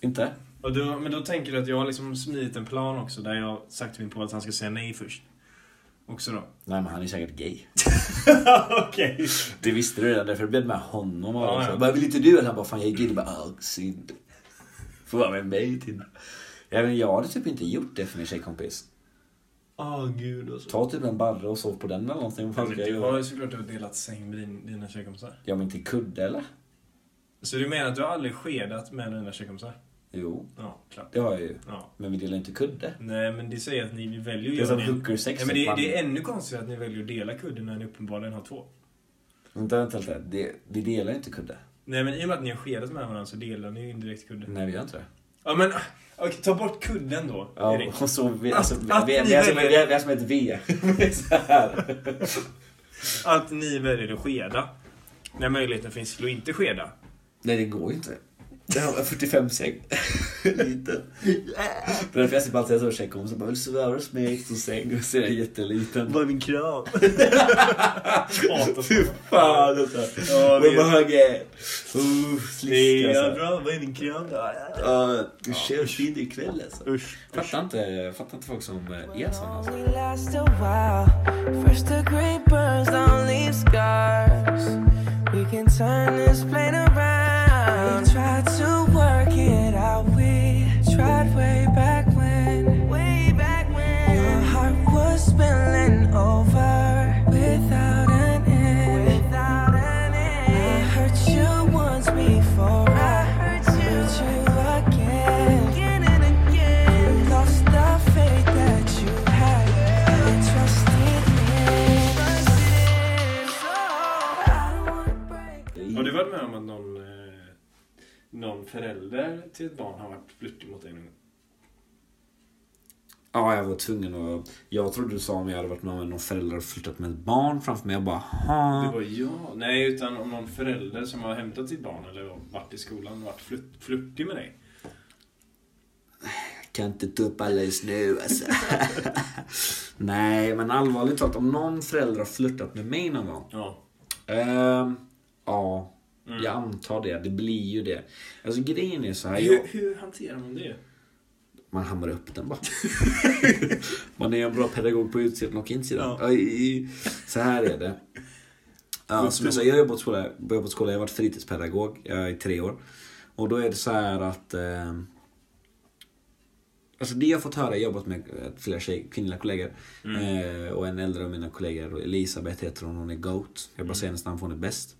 Inte? Och då, men då tänker du att jag har liksom smidit en plan också där jag sagt till min polare att han ska säga nej först. Också då? Nej men han är säkert gay. Okej. Det visste du redan, därför blev det med honom. Ja, så. ja. Bara, vill inte du? Och han bara, fan jag är gay. Du bara, ah, synd. Får vara med mig till. Ja, men jag hade typ inte gjort det för min tjejkompis. Åh gud alltså. Ta typ en barre och sov på den eller någonting. Vad fan ska jag du har ju såklart delat säng med din, dina tjejkompisar. Ja men till kudde eller? Så du menar att du aldrig skedat med dina tjejkompisar? Jo, Ja, klart. det har jag ju. Ja. Men vi delar inte kudde. Nej, men det säger att ni väljer att Det är som göra hooker-sex. Ja, men det, det är ännu konstigare att ni väljer att dela kudden när ni uppenbarligen har två. Vänta, vänta lite. Det, vi delar inte kudde. Nej, men i och med att ni har skedat med varandra så delar ni ju indirekt kudden. Nej, vi gör inte det. Ja, men okej, ta bort kudden då, Ja, Erik. och så vi, alltså, vi, Att vi, ni vi, är som, väljer- vi, är, vi är som ett V. Vi är så här. Att ni väljer att skeda. När möjligheten finns till att inte skeda. Nej, det går ju inte. Det har 45 säng. Liten. Det är därför jag ser alltid så så bara, vill du sova hos mig i extra säng? Och så är jag jätteliten. är min kram? Fy fan alltså. Ja, Vad det- man höger. Uh, slisk alltså. bra. Vad är min kram då? Ja, du kör fin ikväll alltså. Usch. Fattar inte, fattar inte folk som eh, är såna alltså. We can turn this plane around. We tried to work it out. We tried way back when. Way back when. Your heart was spilling over någon förälder till ett barn har varit flörtig mot dig någon gång? Ja, jag var tvungen att... Jag trodde du sa om jag hade varit med om någon förälder och flyttat med ett barn framför mig. Jag bara, ha. Det var ja. Nej, utan om någon förälder som har hämtat sitt barn eller varit i skolan och varit flört, flörtig med dig. kan inte ta upp alla just nu alltså. Nej, men allvarligt talat. Om någon förälder har flörtat med mig någon gång. Ja. Ehm, ja, Mm. jag antar det. Det blir ju det. Alltså grejen är så här. Hur, Jag, hur hanterar man det? man hammar upp den bara. man är en bra pedagog på utsidan och insidan. Ja. Så här är det. Ja, som jag sa, jag har jobbat på skola, på skola, jag har varit fritidspedagog är i tre år. Och då är det så här att... Eh, alltså det jag fått höra, jag har jobbat med eh, flera tjej, kvinnliga kollegor. Eh, och en äldre av mina kollegor, Elisabeth heter hon, hon är GOAT. Jag bara säger hennes namn för hon är bäst.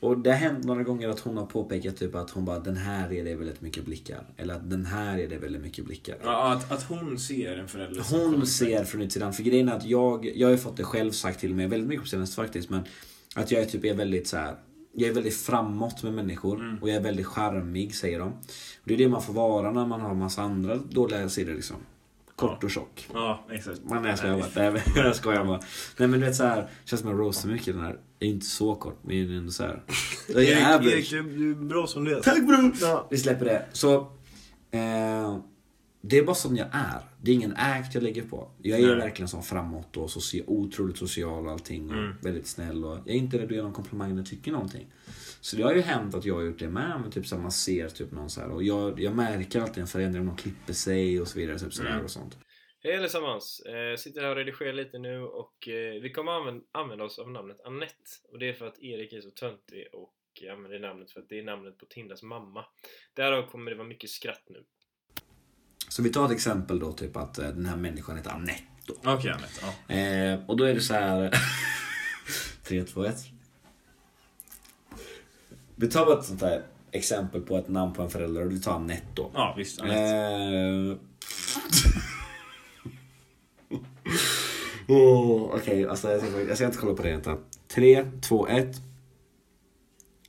Och det har hänt några gånger att hon har påpekat typ att hon bara den här är det väldigt mycket blickar. Eller att den här är det väldigt mycket blickar. Ja, att, att hon ser en förälder Hon ser från utsidan. För grejen är att jag, jag har fått det själv sagt till mig väldigt mycket på senaste faktiskt. Men att jag är typ är väldigt så här. Jag är väldigt framåt med människor. Och jag är väldigt charmig säger de. Och det är det man får vara när man har massa andra dåliga sidor liksom. Kort och tjock. Ja, exakt. Man jag skojar bara. Nej, men jag skojar bara. Nej men du vet såhär. Känns som jag roastar mycket den här. Jag är inte så kort men jag är ändå såhär. Jag är average. du du är bra som du är. Tack bror! Ja. Vi släpper det. Så, eh, det är bara som jag är. Det är ingen act jag lägger på. Jag är Nej. verkligen så framåt och socia- otroligt social och allting. Och Mm. väldigt snäll. Och jag är inte rädd att ge någon komplimang jag tycker någonting. Så det har ju hänt att jag har gjort det med. Men typ så här, man ser typ någon så här. Och jag, jag märker alltid en förändring om någon klipper sig och så vidare. Typ sådär Mm. och sånt. Hej allesammans! Eh, sitter här och redigerar lite nu och eh, vi kommer använda, använda oss av namnet Annette. Och det är för att Erik är så töntig och använder namnet för att det är namnet på Tindras mamma. Därav kommer det vara mycket skratt nu. Så vi tar ett exempel då. Typ att eh, den här människan heter Anette. Okej, Anette. Ja. Eh, och då är det så här. 3, 2, 1. Vi tar bara ett sånt här exempel på ett namn på en förälder och du tar Anette då. ja, visst. Anette. Eh... oh, Okej, alltså jag ska, jag ska inte kolla på det. Vänta. 3, 2, 1.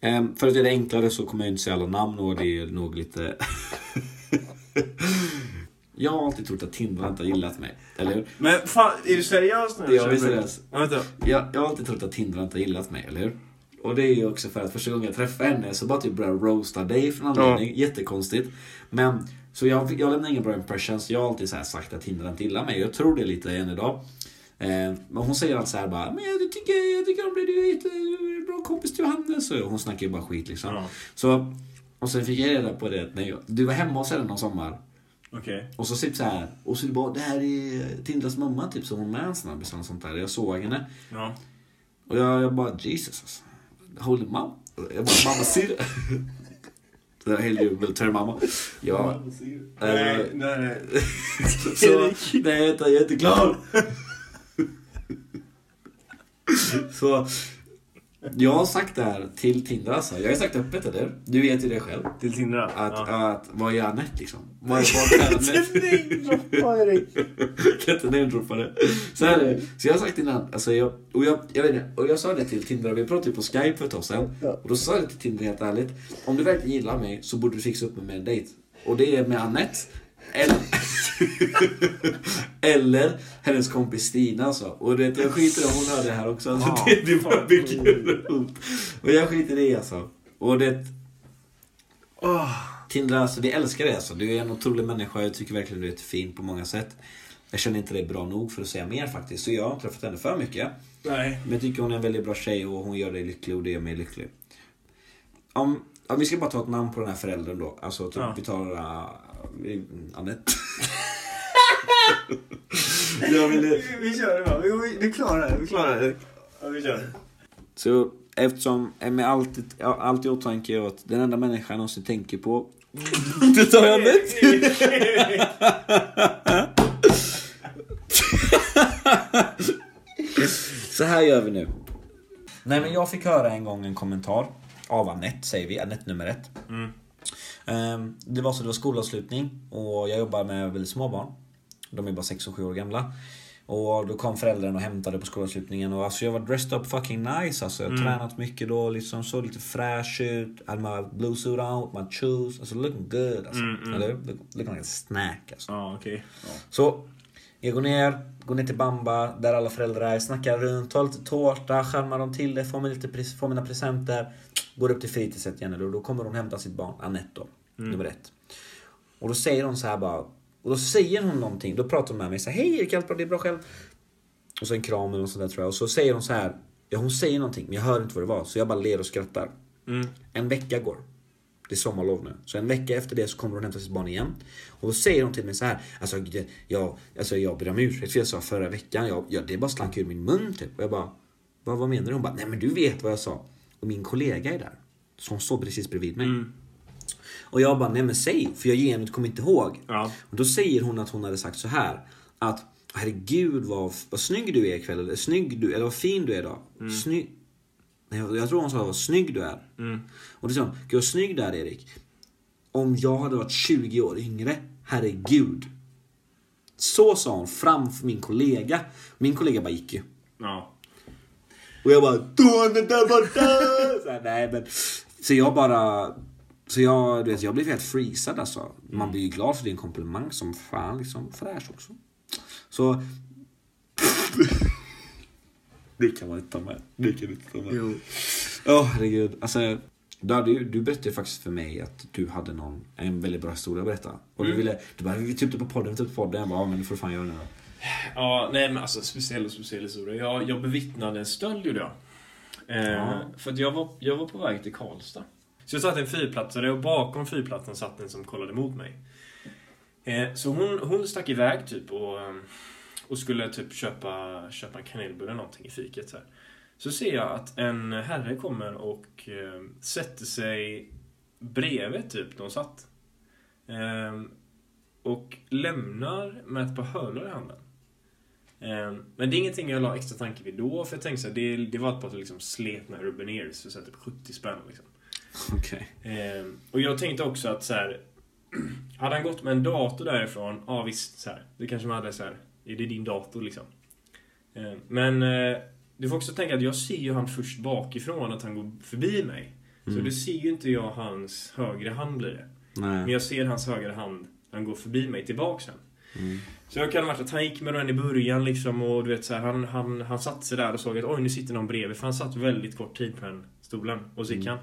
Ehm, för att göra det enklare så kommer jag inte säga alla namn och det är nog lite... jag har alltid trott att Tinder inte har gillat mig. Eller hur? Men fan, är du seriös nu? Ja, jag är seriös. Ja, vänta. Jag, jag har alltid trott att Tinder inte har gillat mig, eller hur? Och det är ju också för att första gången jag träffade henne så bara typ började jag roasta dig för någon anledning. Jättekonstigt. Men, så jag, jag lämnar ingen bra impression så jag har alltid så här sagt att Tinder inte gillar mig. Jag tror det lite än idag. Eh, men hon säger alltid så här bara, men jag tycker, jag tycker om dig, du är jättebra kompis till Johannes. Och hon snackar ju bara skit liksom. Ja. Så Och sen fick jag reda på det när jag, du var hemma hos henne någon sommar. Okej. Och så typ så här, och så bara, det här är Tindras mamma typ, som hon med en snabbis och sånt där. Jag såg henne. Ja. Och jag, jag bara, Jesus alltså. Holy mom. Jag bara, mamma syrra. Så jag hällde ju väl till mamma. Ja. Nej, Eh, nej, nej. Så, nej vänta, jag är inte klar. Så, jag har sagt det här till Tinder alltså. Jag har sagt det öppet eller? Du vet ju det själv. Till Tindra? Att, ja. att vad är Anette liksom? Vad är Anette? kan inte namedroppa det. Så här. Så jag har sagt innan, alltså jag, och, jag, jag vet inte, och jag sa det till Tinder, vi pratade ju på Skype för ett tag sedan. Och då sa jag det till Tinder helt ärligt. Om du verkligen gillar mig så borde du fixa upp med mig en dejt. Och det är med Anette. Eller, eller hennes kompis Stina alltså. Och det, jag skiter i om hon hör det här också. Alltså, det, det bara bygger upp. Och jag skiter i alltså. Och det... Tinder, alltså vi älskar dig alltså. Du är en otrolig människa. Jag tycker verkligen du är fin på många sätt. Jag känner inte dig bra nog för att säga mer faktiskt. Så jag har inte träffat henne för mycket. Nej. Men jag tycker hon är en väldigt bra tjej och hon gör dig lycklig och det gör mig lycklig. Om, om vi ska bara ta ett namn på den här föräldern då. Alltså typ, Ja. vi tar uh, Anette. jag ville... Vi kör det bara. Vi, vi klarar det. Vi klarar det. Ja, vi kör det. Så eftersom med allt, allt i åtanke att den enda människan jag någonsin tänker på Då tar jag Anette. Så här gör vi nu. Nej men jag fick höra en gång en kommentar av Anette, säger vi, Anette nummer ett. Ehm, Det var så det var skolavslutning och jag jobbar med väldigt små barn. De är bara 6 och 7 år gamla. Och då kom föräldrarna och hämtade på skolavslutningen och alltså jag var dressed up fucking nice alltså. Jag har tränat mycket då, liksom såg lite fräsch ut. Hade my blue suit out, my shoes. Alltså looking good alltså. Eller hur? Look- Looking like a snack alltså. Ja, okej. Ja. Så jag går ner, går ner till Bamba där alla föräldrar är, snackar runt, tar lite tårta, skärmar dem till det, får, mig lite, får mina presenter. Går upp till fritidset igen och då kommer hon hämta sitt barn, Anette då, nummer ett. Och då säger hon så här bara, och då säger hon någonting, då pratar hon med mig så här, hej Erik, allt bra, det är bra själv. Och så en kram eller något sånt där tror jag. Och så säger hon så här, ja hon säger någonting men jag hör inte vad det var. Så jag bara ler och skrattar. En vecka går. Det är sommarlov nu. Så en vecka efter det så kommer hon hämta sitt barn igen. Och då säger hon till mig så här. Alltså jag, alltså jag ber om ursäkt för jag sa förra veckan. Jag, jag, det bara slank ur min mun typ. Och jag bara. Vad, vad menar du? Hon bara. Nej men du vet vad jag sa. Och min kollega är där. Så hon står precis bredvid mig. Och jag bara. Nej men säg. För jag genuint kommer inte ihåg. Ja. Och då säger hon att hon hade sagt så här. Att herregud vad, vad snygg du är ikväll. Eller snygg du, eller vad fin du är idag. Snygg. Nej, jag jag tror hon sa vad snygg du är. Och då sa hon, gud vad snygg du är Erik. Om jag hade varit 20 år yngre, herregud. Så sa hon framför min kollega. Min kollega bara gick ju. Ja. Och jag bara, du är den där borta! så, här, nej, men, så jag bara, så jag, du vet, jag blev helt freezad alltså. Man blir ju glad för din komplimang som fan liksom, fräsch också. Så... det kan man inte ta med. Det kan inte ta med. Jo. Åh herregud. Alltså, du, du berättade faktiskt för mig att du hade någon, en väldigt bra historia att berätta. Och du ville, du bara, vi typ på podden, typ på podden. Jag bara, men du får fan göra det nu. Ja, nej men alltså speciell och speciell historia. Jag, jag bevittnade en stöld gjorde jag. Eh, Ja. För att jag var, jag var på väg till Karlstad. Så jag satt i en fyrplatsare och bakom fyrplatsen satt en som kollade mot mig. Eh, så hon, hon stack iväg typ och, eh, och skulle typ köpa, köpa en kanelbulle eller någonting i fiket. Så, här. så ser jag att en herre kommer och eh, sätter sig bredvid typ de satt. Och lämnar med ett par hörlurar i handen. Men det är ingenting jag la extra tanke vid då, för jag tänkte så här, det, det var ett par liksom sletna Urban Ears för så här, typ 70 spänn. Liksom. Okej. Eh, och jag tänkte också att så här, hade han gått med en dator därifrån, ja visst, så här, det kanske man hade så här, är det din dator liksom? Eh, men eh, du får också tänka att jag ser ju han först bakifrån, att han går förbi mig. Så det ser ju inte jag hans högra hand blir det. Men Nej. jag ser hans högra hand han går förbi mig tillbaks sen. Mm. Så jag kan ha varit att han gick med den i början liksom och du vet så här, han, han, han satte sig där och såg att oj nu sitter någon bredvid. För han satt väldigt kort tid på den stolen. Och så gick han.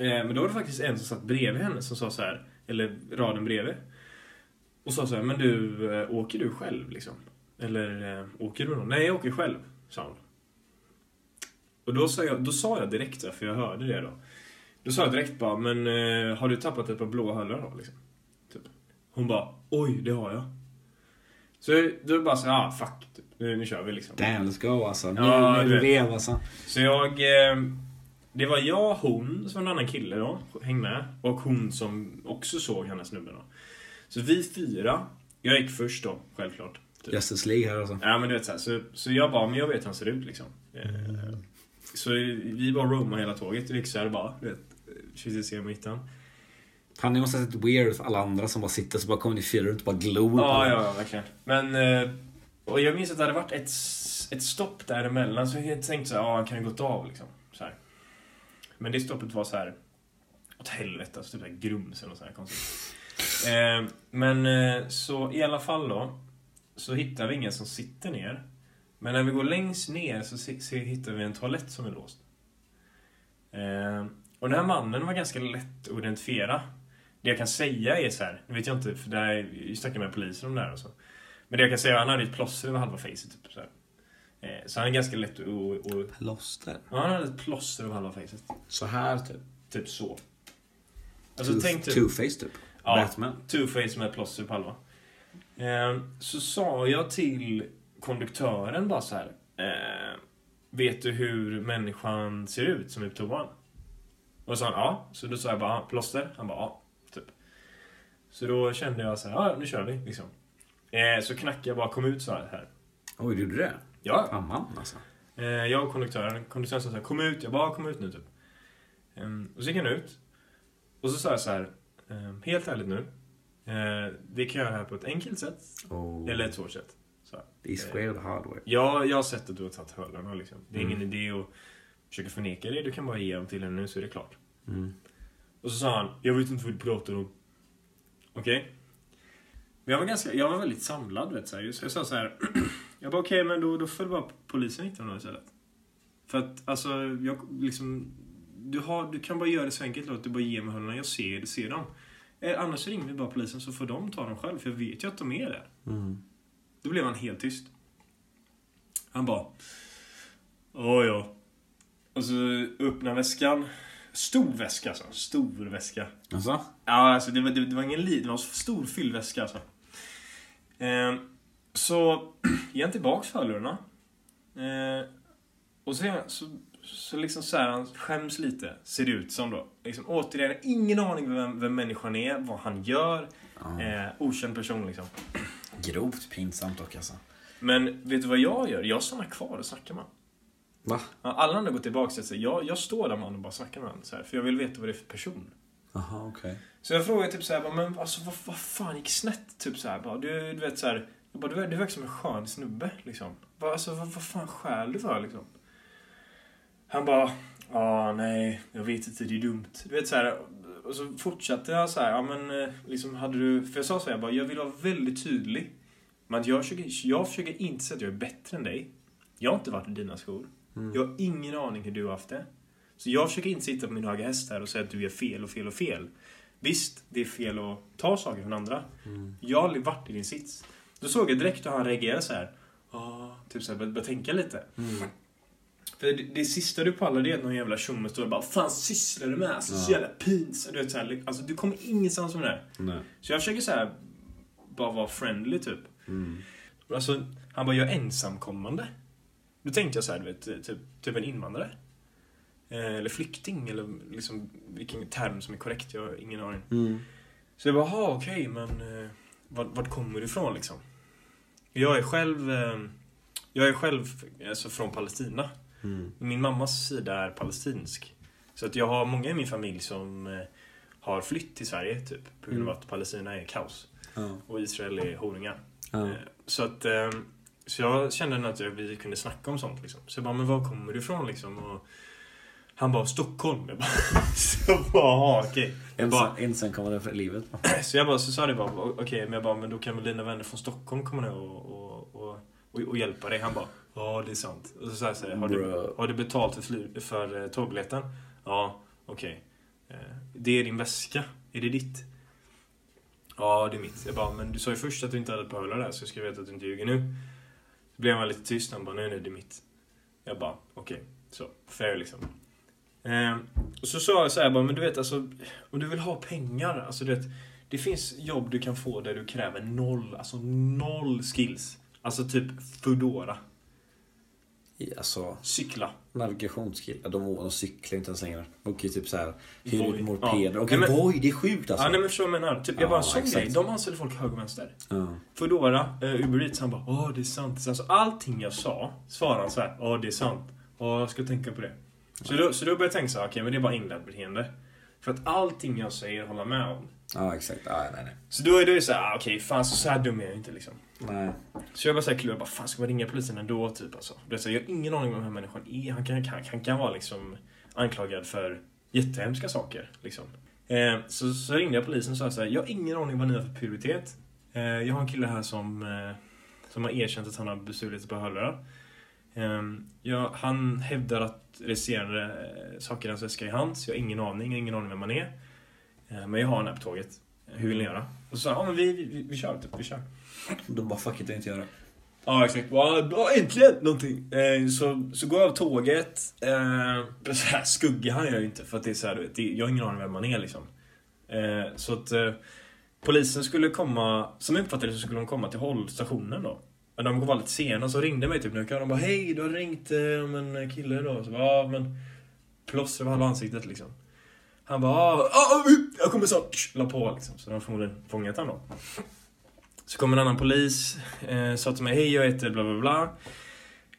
Eh, men då var det faktiskt en som satt bredvid henne som sa så här, eller raden bredvid. Och sa så här, men du, eh, åker du själv liksom? Eller eh, åker du någon? Nej, jag åker själv, sa hon. Och då sa jag, då sa jag direkt, för jag hörde det då. Då sa jag direkt bara, men har du tappat ett par blåa hörlurar då? Liksom? Typ. Hon bara, oj, det har jag. Så då bara så ah, fuck, typ. nu, nu kör vi liksom. Damn, let's go alltså. Nu, Ja, nu är vet. rev alltså. Så jag... Eh, det var jag, hon, som en annan kille då, hängde med. Och hon som också såg hennes snubbe då. Så vi fyra, jag gick först då, självklart. Typ. Justice League här alltså. Ja men du vet så, här, så, så jag bara, men jag vet hur han ser ut liksom. Eh, Så vi bara roamade hela tåget, här bara, du vet. Försökte se mitten. Fan, det måste ha sett weird ut för alla andra som bara sitter så bara kommer ni fyra runt och bara glor Ja, ja, ja, verkligen. Men, eh, och jag minns att det hade varit ett, ett stopp däremellan, så jag tänkte så här, ja, han kan ju gått av liksom. Men det stoppet var så här åt helvete, alltså typ grums eller så här konstigt. Eh, men eh, så i alla fall då, så hittar vi ingen som sitter ner. Men när vi går längst ner så se, se, hittar vi en toalett som är låst. Eh, och den här mannen var ganska lätt att identifiera. Det jag kan säga är så här, nu vet jag inte, för det här, jag snackade med polisen om det här och så. Men det jag kan säga, han hade ett plåster över halva facet. Typ, så, här. Eh, så han är ganska lätt att... Plåster. Ja, han hade ett plåster över halva facet. Så här typ. Typ så. Alltså Two- tänk typ... Two-face typ. Ja. Batman. Two-face med plåster på halva. Eh, så sa jag till konduktören bara så här. Eh, vet du hur människan ser ut som är på toan? Och så sa han ja. Så då sa jag bara, "Ah, plåster? Han bara ja. Typ. Så då kände jag så här, ja nu kör vi liksom. Eh, så knackade jag bara, kom ut så här. här. Oj, du gjorde det? Ja, Fan alltså. Eh, jag och konduktören, konduktören sa så här, kom ut, jag bara kom ut nu typ. Ehm, och så gick han ut. Och så sa jag så här, ehm, helt ärligt nu. Eh, det kan jag göra här på ett enkelt sätt. Oh. Eller ett svårt sätt. Så här. Be square the hard way. Jag, jag har sett att du har tagit hörlurarna liksom. Det är Mm. ingen idé att försöka förneka det. Du kan bara ge dem till henne nu så är det klart. Mm. Och så sa han, jag vet inte vad du pratar om. Okej? Men jag var ganska, jag var väldigt samlad vet du. Så jag sa så här. jag bara okej men då, då följ bara polisen hit honom istället. För att alltså, jag liksom. Du, har, du kan bara göra det så enkelt då, att du bara ger mig hörlurarna. Jag ser, ser dem. Eh, annars ringer vi bara polisen så får de ta dem själv. För jag vet ju att de är där. Mm. Då blev han helt tyst. Han bara... Åh ja. Och så öppnar väskan. Stor väska alltså. Stor väska. Alltså? Ja, alltså det var, det, det var ingen liten, det var en stor fyllväska alltså. Ehm, så ger han tillbaks hörlurarna. Ehm, och så, så, så liksom så här, han skäms lite, ser det ut som då. Liksom, återigen, ingen aning vem, vem människan är, vad han gör. Ja. Eh, okänd person liksom. Grovt pinsamt dock alltså. Men vet du vad jag gör? Jag stannar kvar och snackar med honom. Va? Ja, Alla andra går tillbaka så jag, jag står där med honom och bara snackar med honom. Så här, för jag vill veta vad det är för person. Jaha, okej. Så jag frågar typ så här, bara, men alltså vad, vad fan gick snett? Typ så här, bara, du, du vet så här, jag bara, du, du verkar som en skön snubbe liksom. Bara, alltså vad, vad fan stjäl du för liksom? Han bara, ja nej, jag vet inte, det är dumt. Du vet så här, och så fortsatte jag så här, ja men eh, liksom hade du, för jag sa så här, jag bara, jag vill vara väldigt tydlig. Men jag försöker, jag försöker inte säga att jag är bättre än dig. Jag har inte varit i dina skor. Jag har ingen aning hur du har haft det. Så jag försöker inte sitta på min höga häst här och säga att du gör fel och fel och fel. Visst, det är fel att ta saker från andra. Jag har aldrig varit i din sits. Då såg jag direkt hur han reagerade så här. Ah, typ så här, började började tänka lite. För det, det sista du pallar det är att någon jävla tjomme står och bara fan sysslar du med? Alltså, så Ja. jävla pinsamt. Du vet så här, alltså du kommer ingenstans med det här. Nej. Så jag försöker så här bara vara friendly typ. Mm. Alltså, han bara, jag är ensamkommande. Då tänkte jag så här, du vet, typ, typ en invandrare. Eh, eller flykting, eller liksom vilken term som är korrekt, jag har ingen aning. Mm. Så jag bara, "Jaha, okej, men eh, vart, vart kommer du ifrån liksom? Jag är själv, eh, jag är själv alltså, från Palestina. Mm. Min mammas sida är palestinsk. Så att jag har många i min familj som eh, har flytt till Sverige, typ. På grund av att Palestina är kaos. Ja. Och Israel är horungar. Ja. Eh, Så att så jag kände nog att jag, vi kunde snacka om sånt liksom. Så jag bara, men var kommer du ifrån liksom? Och han bara, Stockholm. Jag bara, så bara, "Jaha, okej. Ensam, ensamkommande för livet. så jag bara, så sa det bara, okej, men jag bara, men då kan väl dina vänner från Stockholm komma ner och, och, och, och, och hjälpa dig? Han bara, ja det är sant. Och så sa jag så här, har du, har du betalt för, fly, för eh, tågbiljetten? Ja, okej. Eh, Det är din väska. Är det ditt? Ja, det är mitt. Jag bara, men du sa ju först att du inte hade ett par hörlurar där, så jag ska veta att du inte ljuger nu. Så blev han lite tyst, han bara, nej, nej, det är mitt. Jag bara, okej, så, fair liksom. Eh, och så sa jag så här, bara, men du vet alltså, om du vill ha pengar, alltså du vet, det finns jobb du kan få där du kräver noll, alltså noll skills. Alltså typ Foodora. Alltså, Cykla. navigationskill. Ja, de, de cyklar inte ens längre. De åker ju typ såhär, hyr Voi. ut mopeder. Ja. Okej, Nej, men- Voi, det är sjukt alltså. Ja, nej men förstår du vad jag menar? Typ, jag Ja, bara, en sån exakt. grej. De anställer folk höger och vänster. Ja. Foodora, uh, Uber Eats, han bara Åh, det är sant. Alltså, allting jag sa svarade han så här. Åh, det är sant. Åh, jag ska tänka på det. Så då, så då började jag tänka så här, okej, men det är bara inlärt beteende. För att allting jag säger håller med om. ja, exakt. Ja, nej, nej. Så då är det ju så här, ah, okej, fan så, så här dum är jag inte liksom. nej. Så jag bara såhär klurar, bara fan ska man ringa polisen ändå typ alltså. Det är så, här, jag har ingen aning om vem den här människan är. Han kan, han, han kan vara liksom anklagad för jättehemska saker. Liksom. Eh, så, så ringde jag polisen och sa så här, jag har ingen aning vad ni har för prioritet. Eh, jag har en kille här som, eh, som har erkänt att han har bestulit ett par hörlurar. Eh, jag, han hävdar att resterande eh, saker i hans väska är hans. Jag har ingen aning, jag har ingen aning vem han är. Eh, men jag har honom på tåget. Hur vill ni göra? Och så sa jag, ja men vi, vi, vi, kör typ, vi kör. De bara, fuck it, är inte göra. Ja exakt. Bara, "Ja, äntligen någonting. Eh, så, så går jag av tåget. Så här skugga han jag ju inte för att det är så här, du vet, jag har ingen aning vem man är liksom. Så att eh, polisen skulle komma, som jag uppfattade det så skulle de komma till hållstationen då. Men de var lite sena så ringde mig typ nu och. De bara hej du har ringt eh, om en kille då. Så bara, ja men plåster över halva ansiktet liksom. Han bara ah, ah, ah jag kommer snart. La på liksom. Så de har förmodligen fångat honom då. Så kom en annan polis, eh, sa till mig hej jag heter bla bla bla.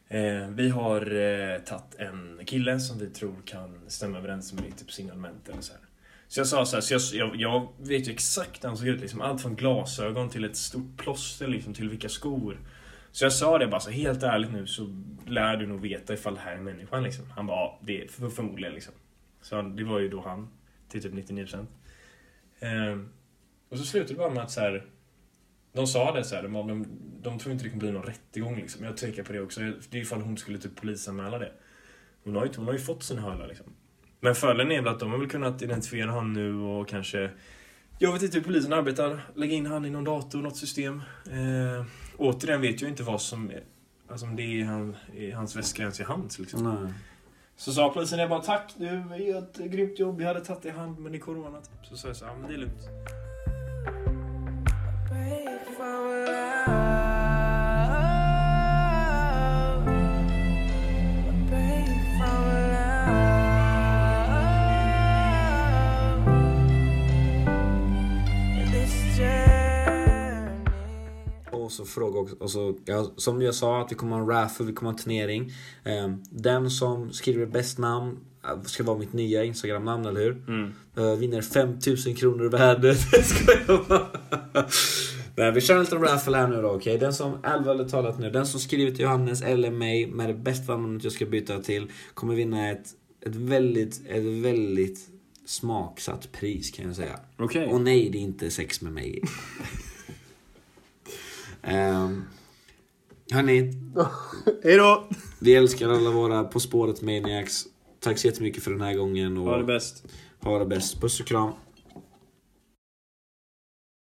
Eh, vi har eh, tagit en kille som vi tror kan stämma överens med ditt typ signalement eller så här. Så jag sa så här, så jag, jag, jag vet ju exakt hur han såg ut. Liksom, allt från glasögon till ett stort plåster liksom, till vilka skor. Så jag sa det bara så helt ärligt nu så lär du nog veta ifall det här är människan liksom. Han bara, ja, det är för, förmodligen liksom. Så han- det var ju då han, till typ 99%. Ehm, och så slutade det bara med att så här, de sa det så här, de, de, de tror inte det kommer bli någon rättegång liksom. Jag tänker på det också. Det är ifall hon skulle typ polisanmäla det. Hon har ju, hon har ju fått sin hörlurar liksom. Men fördelen är väl att de har väl kunnat identifiera honom nu och kanske... Jag vet inte hur polisen arbetar. Lägga in han i någon dator, något system. Ehm, återigen vet jag inte vad som. Alltså om det är han, i hans väska ens i hans liksom. Nej. Så sa polisen jag bara tack du gör ett grymt jobb. Jag hade tagit i hand men det är corona typ. Så sa jag så ja men det är lugnt. Och så fråga också, och så, ja, som jag sa, att vi kommer ha en raffle, vi kommer ha en turnering. Ehm, den som skriver bäst namn eh, ska vara mitt nya Instagram-namn, eller hur? Mm. Uh, vinner 5000 kronor i värde. Skojar bara. Nej, vi kör en liten raffle här nu då, okej? Den som, allvarligt talat nu, den som skriver till Johannes eller mig med det bästa namnet jag ska byta till kommer vinna ett, ett väldigt, ett väldigt smaksatt pris kan jag säga. Okej. Och nej, det är inte sex med mig. um, hörni, Hej då! vi älskar alla våra På spåret Maniacs. Tack så jättemycket för den här gången och Ha det bäst. ha det bäst. Puss och kram.